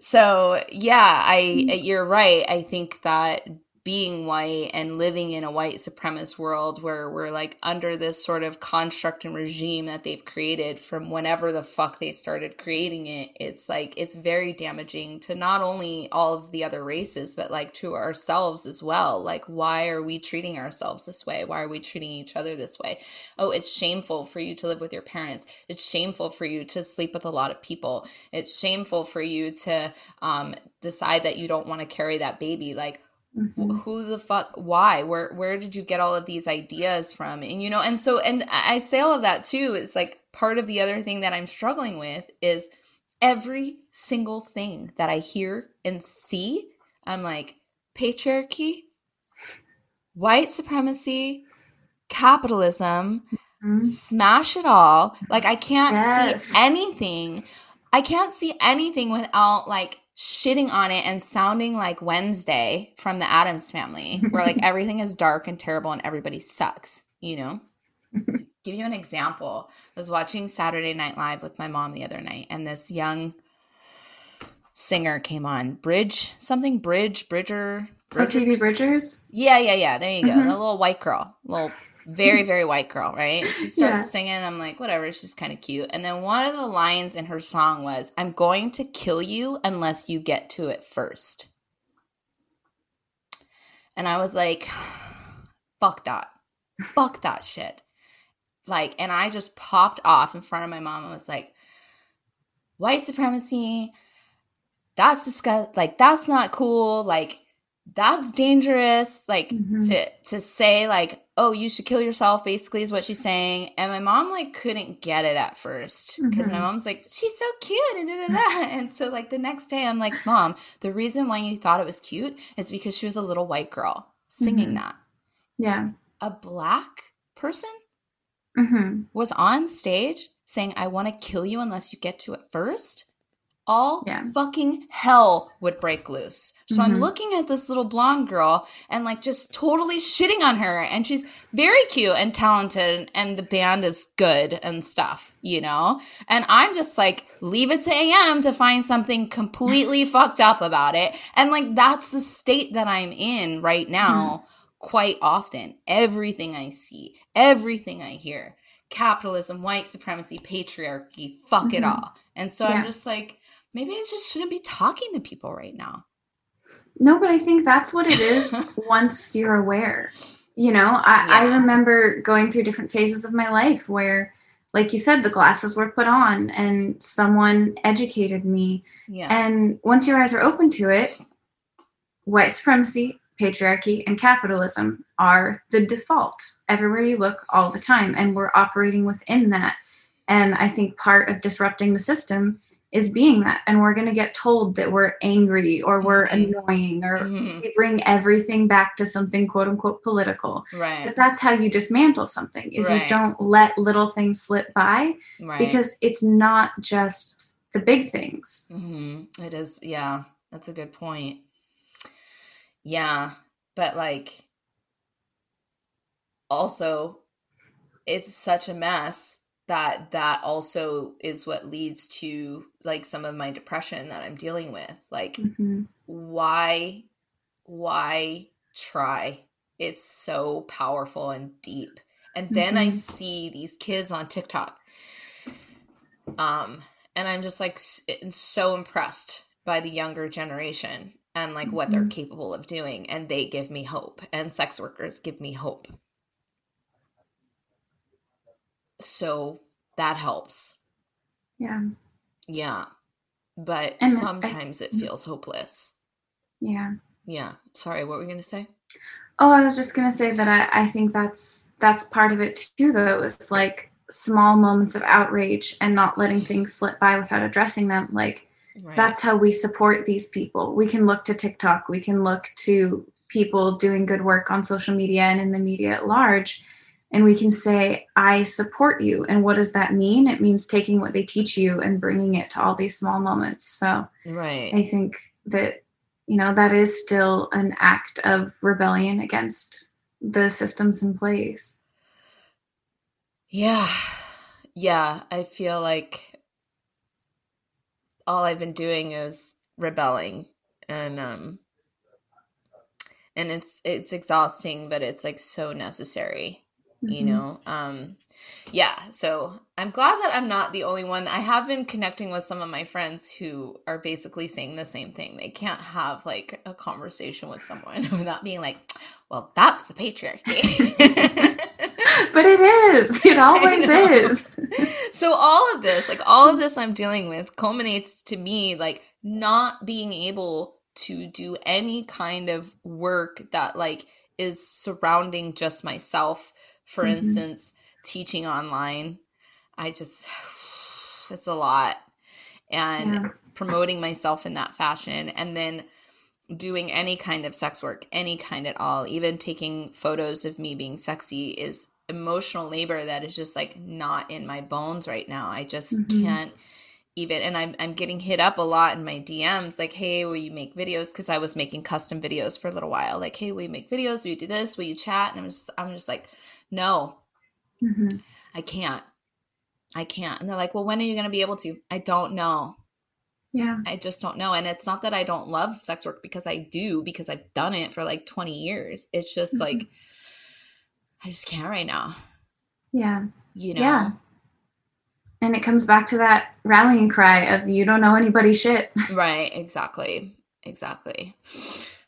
So yeah i you're right. I think that being white and living in a white supremacist world where we're like under this sort of construct and regime that they've created from whenever the fuck they started creating it it's like it's very damaging to not only all of the other races but like to ourselves as well. Like why are we treating ourselves this way? Why are we treating each other this way? Oh it's shameful for you to live with your parents. It's shameful for you to sleep with a lot of people. It's shameful for you to um, decide that you don't want to carry that baby. Like Mm-hmm. who the fuck why where where did you get all of these ideas from and you know and so and i say all of that too it's like part of the other thing that i'm struggling with is every single thing that i hear and see i'm like patriarchy white supremacy capitalism mm-hmm. smash it all like i can't yes. see anything i can't see anything without like shitting on it and sounding like Wednesday from the Addams family, where like *laughs* everything is dark and terrible and everybody sucks, you know? *laughs* Give you an example. I was watching Saturday Night Live with my mom the other night, and this young singer came on. Bridge, something Bridge, Bridger. Bridgers. Oh, Phoebe Bridgers? Yeah, yeah, yeah. There you go. Mm-hmm. The little white girl, little very very white girl right? She *laughs* starts yeah. singing i'm like whatever she's kind of cute. And then one of the lines in her song was i'm going to kill you unless you get to it first. And i was like *sighs* fuck that. Fuck that shit. Like and i just popped off in front of my mom and was like white supremacy that's disgust like that's not cool like that's dangerous like mm-hmm. to to say like oh you should kill yourself basically is what she's saying and my mom like couldn't get it at first because mm-hmm. my mom's like she's so cute and, da, da, da. *laughs* and so like the next day i'm like mom the reason why you thought it was cute is because she was a little white girl singing mm-hmm. that yeah a black person mm-hmm. was on stage saying i want to kill you unless you get to it first all yeah. fucking hell would break loose. So mm-hmm. I'm looking at this little blonde girl and like just totally shitting on her. And she's very cute and talented, and the band is good and stuff, you know? And I'm just like, leave it to AM to find something completely *laughs* fucked up about it. And like, that's the state that I'm in right now. Mm-hmm. Quite often, everything I see, everything I hear, capitalism, white supremacy, patriarchy, fuck mm-hmm. it all. And so yeah. I'm just like, maybe I just shouldn't be talking to people right now. No, but I think that's what it is *laughs* once you're aware. You know, I, yeah. I remember going through different phases of my life where, like you said, the glasses were put on and someone educated me. Yeah. And once your eyes are open to it, white supremacy, patriarchy, and capitalism are the default everywhere you look all the time. And we're operating within that. And I think part of disrupting the system is being that and we're going to get told that we're angry or we're mm-hmm. annoying or mm-hmm. we bring everything back to something quote unquote political right but that's how you dismantle something is right. you don't let little things slip by right. because it's not just the big things mm-hmm. it is yeah that's a good point yeah but like also it's such a mess that that also is what leads to like some of my depression that I'm dealing with. Like mm-hmm. why why try? It's so powerful and deep. And then mm-hmm. I see these kids on TikTok. Um and I'm just like so impressed by the younger generation and like what they're mm-hmm. capable of doing and they give me hope and sex workers give me hope so that helps. Yeah. Yeah. But and sometimes I, it mm-hmm. feels hopeless. Yeah. Yeah. Sorry what were we going to say? Oh i was just going to say that I, I think that's that's part of it too though it's like small moments of outrage and not letting things slip by without addressing them like Right. That's how we support these people. We can look to TikTok, we can look to people doing good work on social media and in the media at large. And we can say, I support you. And what does that mean? It means taking what they teach you and bringing it to all these small moments. So right. I think that, you know, that is still an act of rebellion against the systems in place. Yeah. Yeah. I feel like all I've been doing is rebelling and um and it's it's exhausting but it's like so necessary mm-hmm. you know um yeah so i'm glad that i'm not the only one i have been connecting with some of my friends who are basically saying the same thing they can't have like a conversation with someone *laughs* without being like well that's the patriarchy *laughs* but it is. It *laughs* always is. so all of this, like all of this I'm dealing with culminates to me like not being able to do any kind of work that like is surrounding just myself. For mm-hmm. instance, teaching online. I just *sighs* it's a lot. And yeah. promoting myself in that fashion and then doing any kind of sex work, any kind at all, even taking photos of me being sexy is emotional labor that is just like not in my bones right now. I just mm-hmm. can't even and I'm I'm getting hit up a lot in my DMs like, "Hey, will you make videos?" cuz I was making custom videos for a little while. Like, "Hey, will you make videos? Will you do this? Will you chat?" And I'm just I'm just like, "No. Mm-hmm. I can't. I can't." And they're like, "Well, when are you going to be able to?" I don't know. Yeah. I just don't know. And it's not that I don't love sex work because I do because I've done it for like 20 years. It's just mm-hmm. like I just can't right now. Yeah. You know. Yeah. And it comes back to that rallying cry of you don't know anybody shit. *laughs* Right, exactly. Exactly.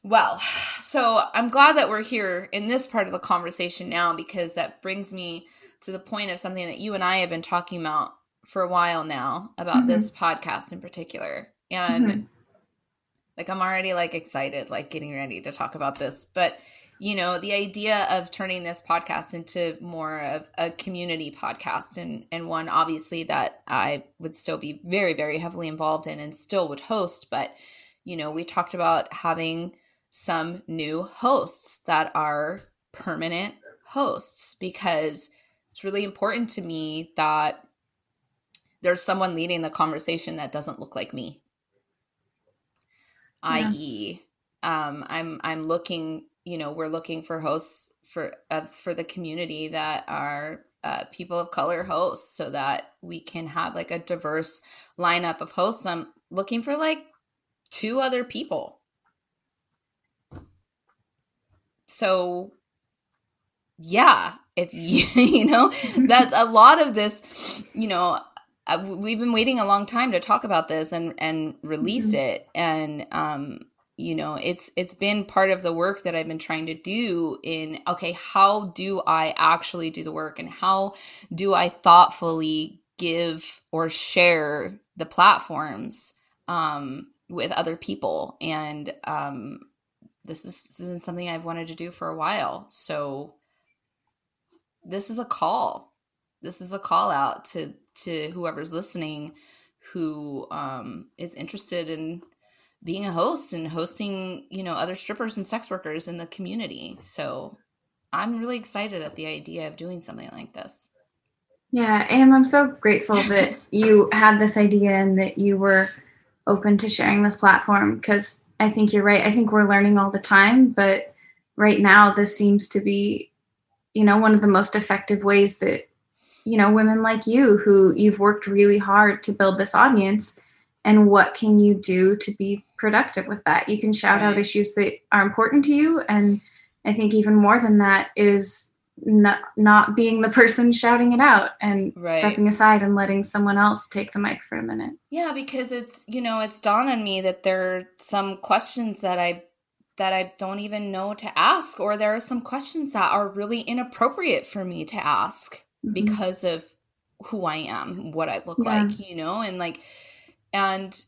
Well, *sighs* so I'm glad that we're here in this part of the conversation now because that brings me to the point of something that you and I have been talking about for a while now about mm-hmm. this podcast in particular. And mm-hmm. like I'm already like excited like getting ready to talk about this, but you know the idea of turning this podcast into more of a community podcast and and one obviously that I would still be very very heavily involved in and still would host but you know we talked about having some new hosts that are permanent hosts because it's really important to me that there's someone leading the conversation that doesn't look like me. Yeah. i.e um, i'm i'm looking you know we're looking for hosts for uh, for the community that are uh, people of color hosts so that we can have like a diverse lineup of hosts. I'm looking for like two other people so yeah if you *laughs* you know *laughs* that's a lot of this you know uh, we've been waiting a long time to talk about this and and release mm-hmm. it. And um you know it's it's been part of the work that i've been trying to do in okay how do i actually do the work? And how do i thoughtfully give or share the platforms um, with other people? And um, this is this isn't something i've wanted to do for a while so this is a call this is a call out to to whoever's listening who um, is interested in being a host and hosting, you know, other strippers and sex workers in the community. So I'm really excited at the idea of doing something like this. Yeah, and I'm so grateful that *laughs* you had this idea and that you were open to sharing this platform because I think you're right. I think we're learning all the time, but right now this seems to be, you know, one of the most effective ways that, you know, women like you who you've worked really hard to build this audience and what can you do to be productive with that you can shout right. out issues that are important to you and i think even more than that is not, not being the person shouting it out and Right. stepping aside and letting someone else take the mic for a minute. Yeah, because it's you know it's dawned on me that there are some questions that I that I don't even know to ask, or there are some questions that are really inappropriate for me to ask Mhm. because of who I am, what I look Yeah. like, you know, and like, and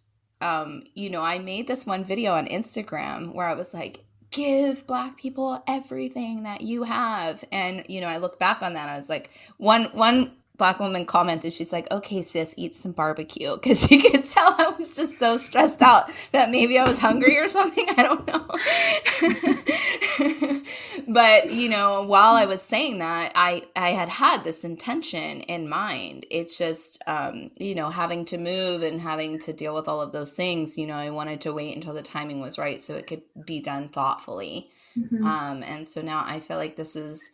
um, you know, I made this one video on Instagram where I was like, give black people everything that you have. And, you know, I look back on that, I was like, one, one black woman commented, she's like, okay, sis, eat some barbecue. *laughs* Cause she could tell I was just so stressed out that maybe I was hungry or something. *laughs* I don't know. *laughs* but, you know, while I was saying that, I, I had had this intention in mind. It's just, um, you know, having to move and having to deal with all of those things, you know, I wanted to wait until the timing was right so it could be done thoughtfully. Mhm. Um, and so now I feel like this is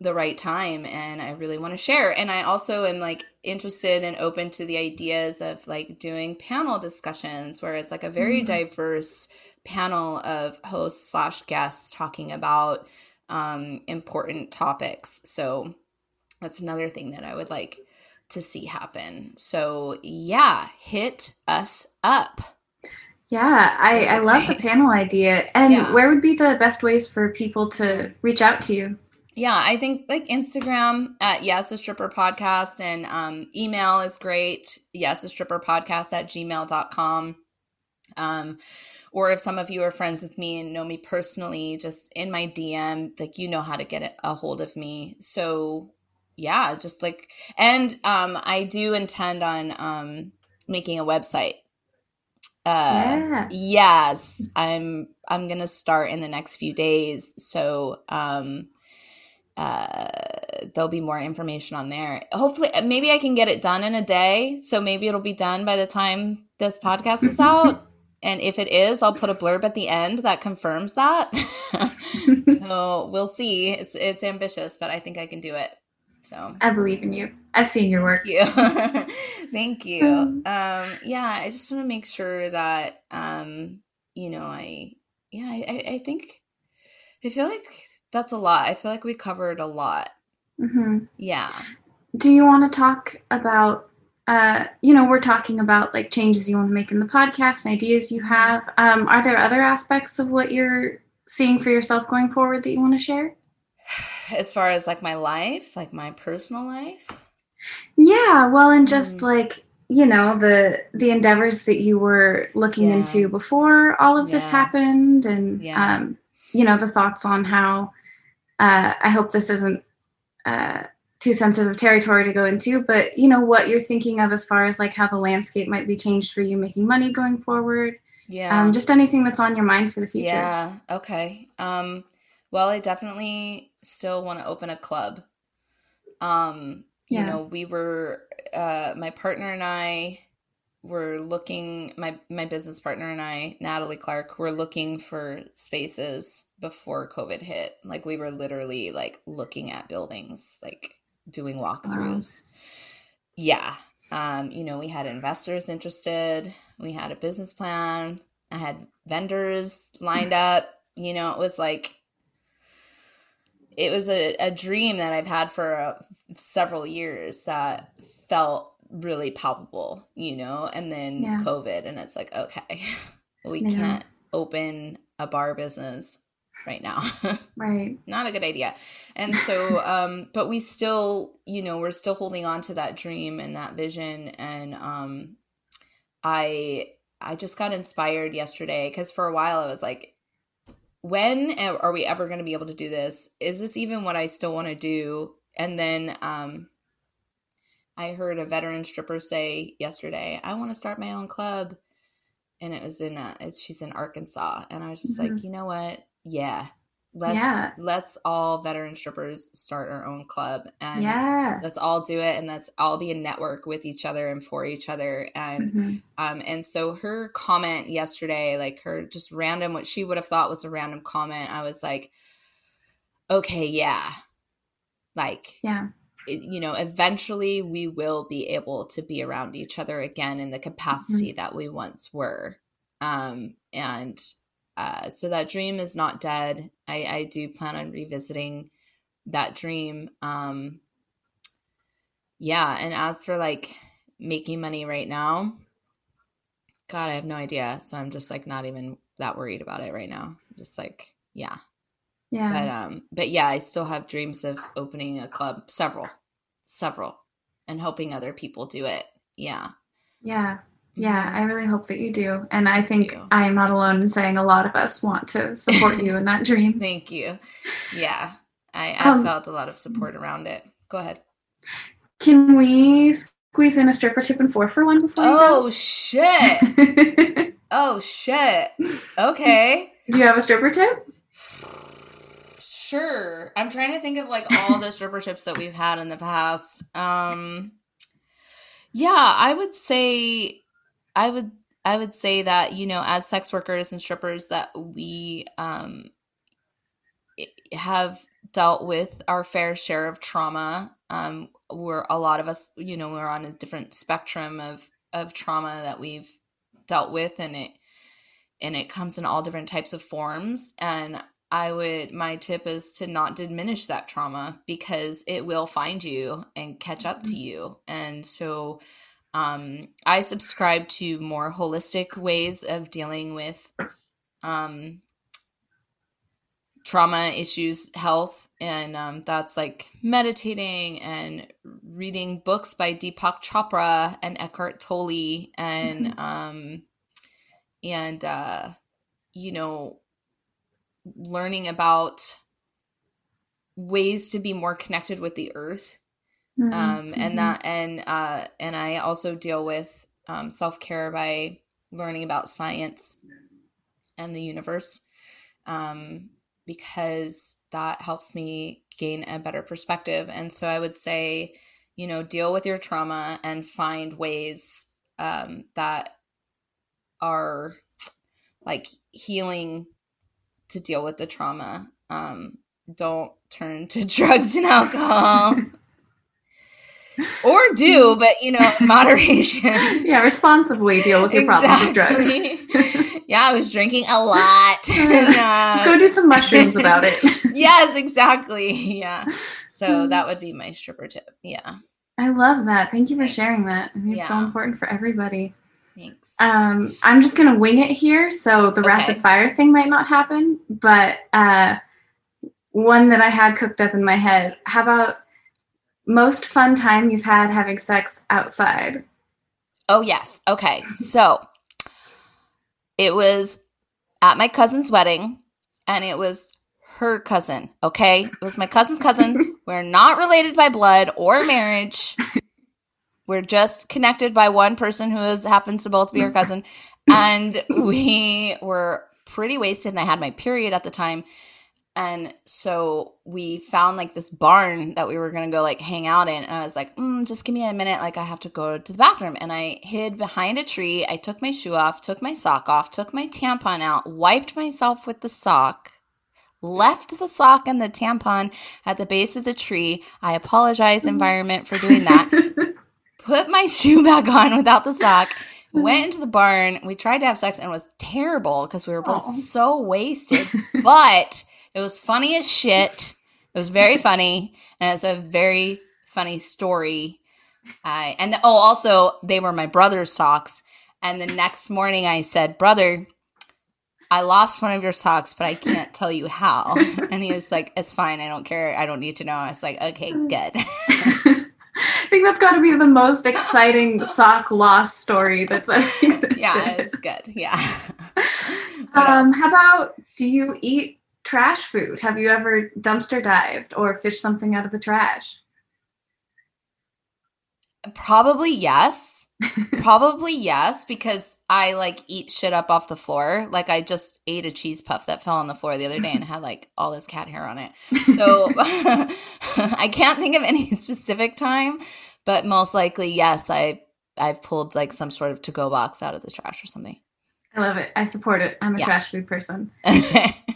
the right time and I really want to share. And I also am like interested and open to the ideas of like doing panel discussions where it's like a very Mhm. diverse panel of hosts slash guests talking about um, important topics. So that's another thing that I would like to see happen. So yeah, hit us up. Yeah, I, I love the *laughs* panel idea. And Yeah. where would be the best ways for people to reach out to you? Yeah, I think like Instagram at Yes a Stripper Podcast and um, email is great. Yes a Stripper Podcast at gmail.com. Um, or if some of you are friends with me and know me personally, just in my DM, like you know how to get a hold of me. So yeah, just like and um I do intend on um making a website. Uh yeah. Yes, I'm I'm going to start in the next few days. So, um uh there'll be more information on there. Hopefully maybe I can get it done in a day. So maybe it'll be done by the time this podcast is out. *laughs* And if it is, I'll put a blurb at the end that confirms that. *laughs* so, we'll see. It's it's ambitious, but I think I can do it. So, I believe in you. I've seen your work. Thank you. *laughs* Thank you. Um, Um, yeah, I just want to make sure that um, you know, I yeah, I- I think I feel like that's a lot. I feel like we covered a lot. hmm Yeah. Do you want to talk about, uh, you know, we're talking about like changes you want to make in the podcast and ideas you have. Um, are there other aspects of what you're seeing for yourself going forward that you want to share? *sighs* As far as like my life, like my personal life. Yeah, well, and just Mm. like you know the the endeavors that you were looking Yeah. into before all of this happened, and Yeah. um, you know the thoughts on how. Uh, I hope this isn't uh, too sensitive territory to go into, but you know what you're thinking of as far as like how the landscape might be changed for you making money going forward. Yeah. Um, just anything that's on your mind for the future. Yeah. Okay. Um, well, I definitely still want to open a club. Um, you know, we were uh my partner and I were looking my my business partner and I, Natalie Clark, were looking for spaces before COVID hit. Like we were literally like looking at buildings, like doing walkthroughs. Yeah. Um, you know, we had investors interested, we had a business plan, I had vendors lined *laughs* up, you know, it was like it was a, a dream that I've had for uh, several years that felt really palpable, you know, and then Yeah. COVID, and it's like, okay, *laughs* we Yeah. can't open a bar business right now. *laughs* Right. Not a good idea. And so, *laughs* um, but we still, you know, we're still holding on to that dream and that vision. And um, I, I just got inspired yesterday because for a while I was like, when are we ever going to be able to do this? Is this even what I still want to do? And then um, I heard a veteran stripper say yesterday, I want to start my own club. And it was in, uh it's, she's in Arkansas. And I was just Mhm. like, you know what? Yeah. Let's, Yeah. let's all veteran strippers start our own club and yeah. let's all do it. And let's all be a network with each other and for each other. And Mhm. um, and so her comment yesterday, like her just random, what she would have thought was a random comment, I was like, okay, yeah. Like, Yeah. You know, eventually we will be able to be around each other again in the capacity that we once were. Um, and uh, so that dream is not dead. I, I do plan on revisiting that dream. Um, yeah, and as for like making money right now, God, I have no idea. So I'm just like not even that worried about it right now. Just like, yeah. Yeah. But um but yeah, I still have dreams of opening a club, several. Several. And hoping other people do it. Yeah. Yeah. Yeah, mm-hmm. I really hope that you do. And I think. I am not alone in saying a lot of us want to support you in that *laughs* dream. Thank you. Yeah. I, I um, felt a lot of support around it. Go ahead. Can we squeeze in a stripper tip and four for one before Oh shit. *laughs* oh shit. Okay. Do you have a stripper tip? *sighs* *laughs* Sure. I'm trying to think of like all the stripper tips that we've had in the past. Um yeah, I would say I would I would say that, you know, as sex workers and strippers that we um have dealt with our fair share of trauma. Um, we're a lot of us, you know, we're on a different spectrum of of trauma that we've dealt with, and it and it comes in all different types of forms. And I would my tip is to not diminish that trauma because it will find you and catch up to mm-hmm. you. And so um, I subscribe to more holistic ways of dealing with um, trauma issues, health, and um, that's like meditating and reading books by Deepak Chopra and Eckhart Tolle, and mm-hmm. um, and uh, you know, learning about ways to be more connected with the earth. Mm-hmm. Um, and mm-hmm. that and uh, and I also deal with um, self care by learning about science and the universe. Um, because that helps me gain a better perspective. And so I would say, you know, deal with your trauma and find ways um, that are like healing to deal with the trauma. Um, don't turn to *laughs* drugs and alcohol. or do, but you know, *laughs* moderation. Yeah, responsibly deal with your exactly. problems with drugs yeah, I was drinking a lot. *laughs* and, uh, Just go do some mushrooms about it. yes, exactly. Yeah. So hmm. that would be my stripper tip. Yeah. I love that. Thank you for Thanks. sharing that. it's yeah. so important for everybody. Thanks. Um, I'm just gonna wing it here, so the okay. rapid fire thing might not happen, but uh, one that I had cooked up in my head. How about most fun time you've had having sex outside? Oh yes. Okay. So it was at my cousin's wedding, and it was her cousin. Okay, it was my cousin's cousin. *laughs* We're not related by blood or marriage. We're just connected by one person who is, happens to both be her cousin, *laughs* and we were pretty wasted. And I had my period at the time, and so we found like this barn that we were going to go like hang out in. And I was like, mm, just give me a minute. Like, I have to go to the bathroom. And I hid behind a tree. I took my shoe off, took my sock off, took my tampon out, wiped myself with the sock, left the sock and the tampon at the base of the tree. I apologize, *laughs* environment, for doing that. *laughs* Put my *laughs* shoe back on without the sock *laughs* went into the barn. We tried to have sex and it was terrible because we were both so wasted. *laughs* But it was funny as shit. It was very funny, and it's a very funny story. I and the, oh, also they were my brother's socks. And the next morning, I said, "Brother, I lost one of your socks, but I can't tell you how." And he was like, "It's fine. I don't care. I don't need to know." I was like, "Okay, good." I *laughs* think that's got to be the most *laughs* exciting sock loss story that's ever *laughs* existed. Yeah, it's good. Yeah. um, how about do you eat trash food. Have you ever dumpster dived or fished something out of the trash? Probably yes. *laughs* Probably yes, because I like eat shit up off the floor. Like I just ate a cheese puff that fell on the floor the other day and had like all this cat hair on it. So *laughs* I can't think of any *laughs* specific time, but most likely yes, I I've pulled like some sort of to go box out of the trash or something. I love it. I support it. I'm a yeah. trash food person.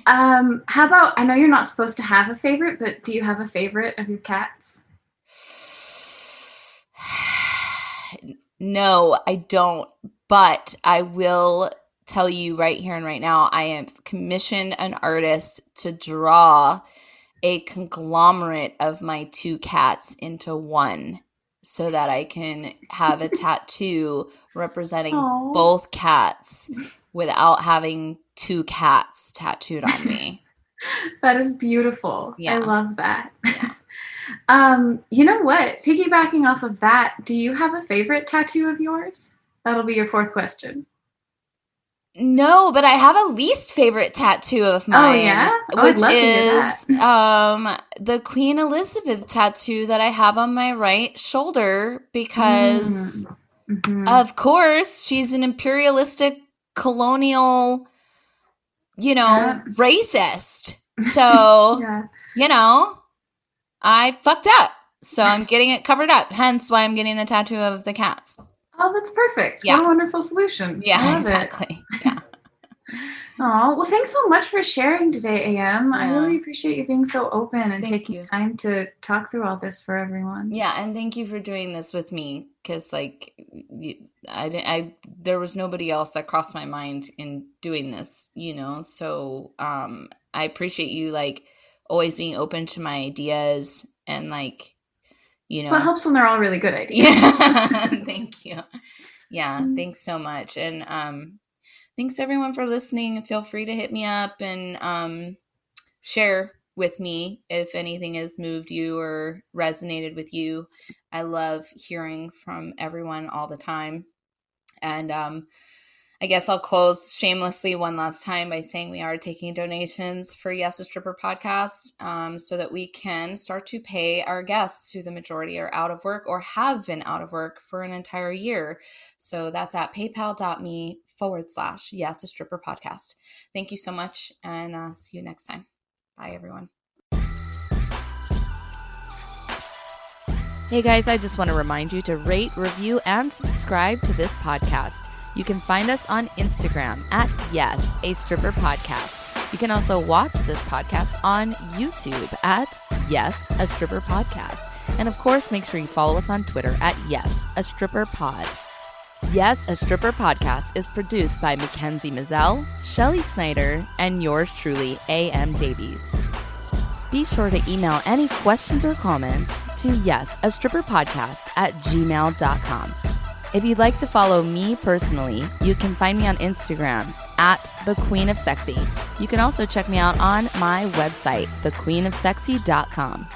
um, how about I know you're not supposed to have a favorite, but do you have a favorite of your cats? *sighs* no, I don't. But I will tell you right here and right now, I have commissioned an artist to draw a conglomerate of my two cats into one so that I can have a *laughs* tattoo representing Aww. both cats without having two cats tattooed on me. *laughs* that is beautiful. Yeah. I love that. Um, you know what? Piggybacking off of that, do you have a favorite tattoo of yours? That'll be your fourth question. No, but I have a least favorite tattoo of oh, mine. Oh yeah, oh, which is *laughs* um the Queen Elizabeth tattoo that I have on my right shoulder because mm. mm-hmm. of course she's an imperialistic colonial you know, yeah. racist. *laughs* So, yeah. you know, I fucked up. So I'm getting it covered up. Hence why I'm getting the tattoo of the cats. Oh, that's perfect. Yeah. What a wonderful solution. Yeah, exactly. It. Yeah. *laughs* Oh, well, thanks so much for sharing today, AM. Yeah. I really appreciate you being so open and thank taking you. time to talk through all this for everyone. Yeah, and thank you for doing this with me because, like, I, didn't, I, there was nobody else that crossed my mind in doing this, you know. So, um, I appreciate you, like, always being open to my ideas and, like, you know, well, it helps when they're all really good *laughs* ideas. Yeah, *laughs* thank you. Yeah, mm-hmm. thanks so much, and um thanks everyone for listening. Feel free to hit me up and um, share with me if anything has moved you or resonated with you. I love hearing from everyone all the time. And um, I guess I'll close shamelessly one last time by saying we are taking donations for Yes a Stripper podcast um, so that we can start to pay our guests who the majority are out of work or have been out of work for an entire year. So that's at paypal.me forward slash yes, a stripper podcast. Thank you so much and uh, see you next time. Bye, everyone. Hey guys, I just want to remind you to rate, review, and subscribe to this podcast. You can find us on Instagram at Yes, a Stripper Podcast. You can also watch this podcast on YouTube at Yes, a Stripper Podcast. And of course, make sure you follow us on Twitter at Yes, a Stripper Pod. Yes, a Stripper podcast is produced by Mackenzie Mazel, Shelly Snyder, and yours truly, A.M. Davies. Be sure to email any questions or comments to yes, a stripper podcast at gmail.com. If you'd like to follow me personally, you can find me on Instagram at the Queen of Sexy. You can also check me out on my website, thequeenofsexy.com.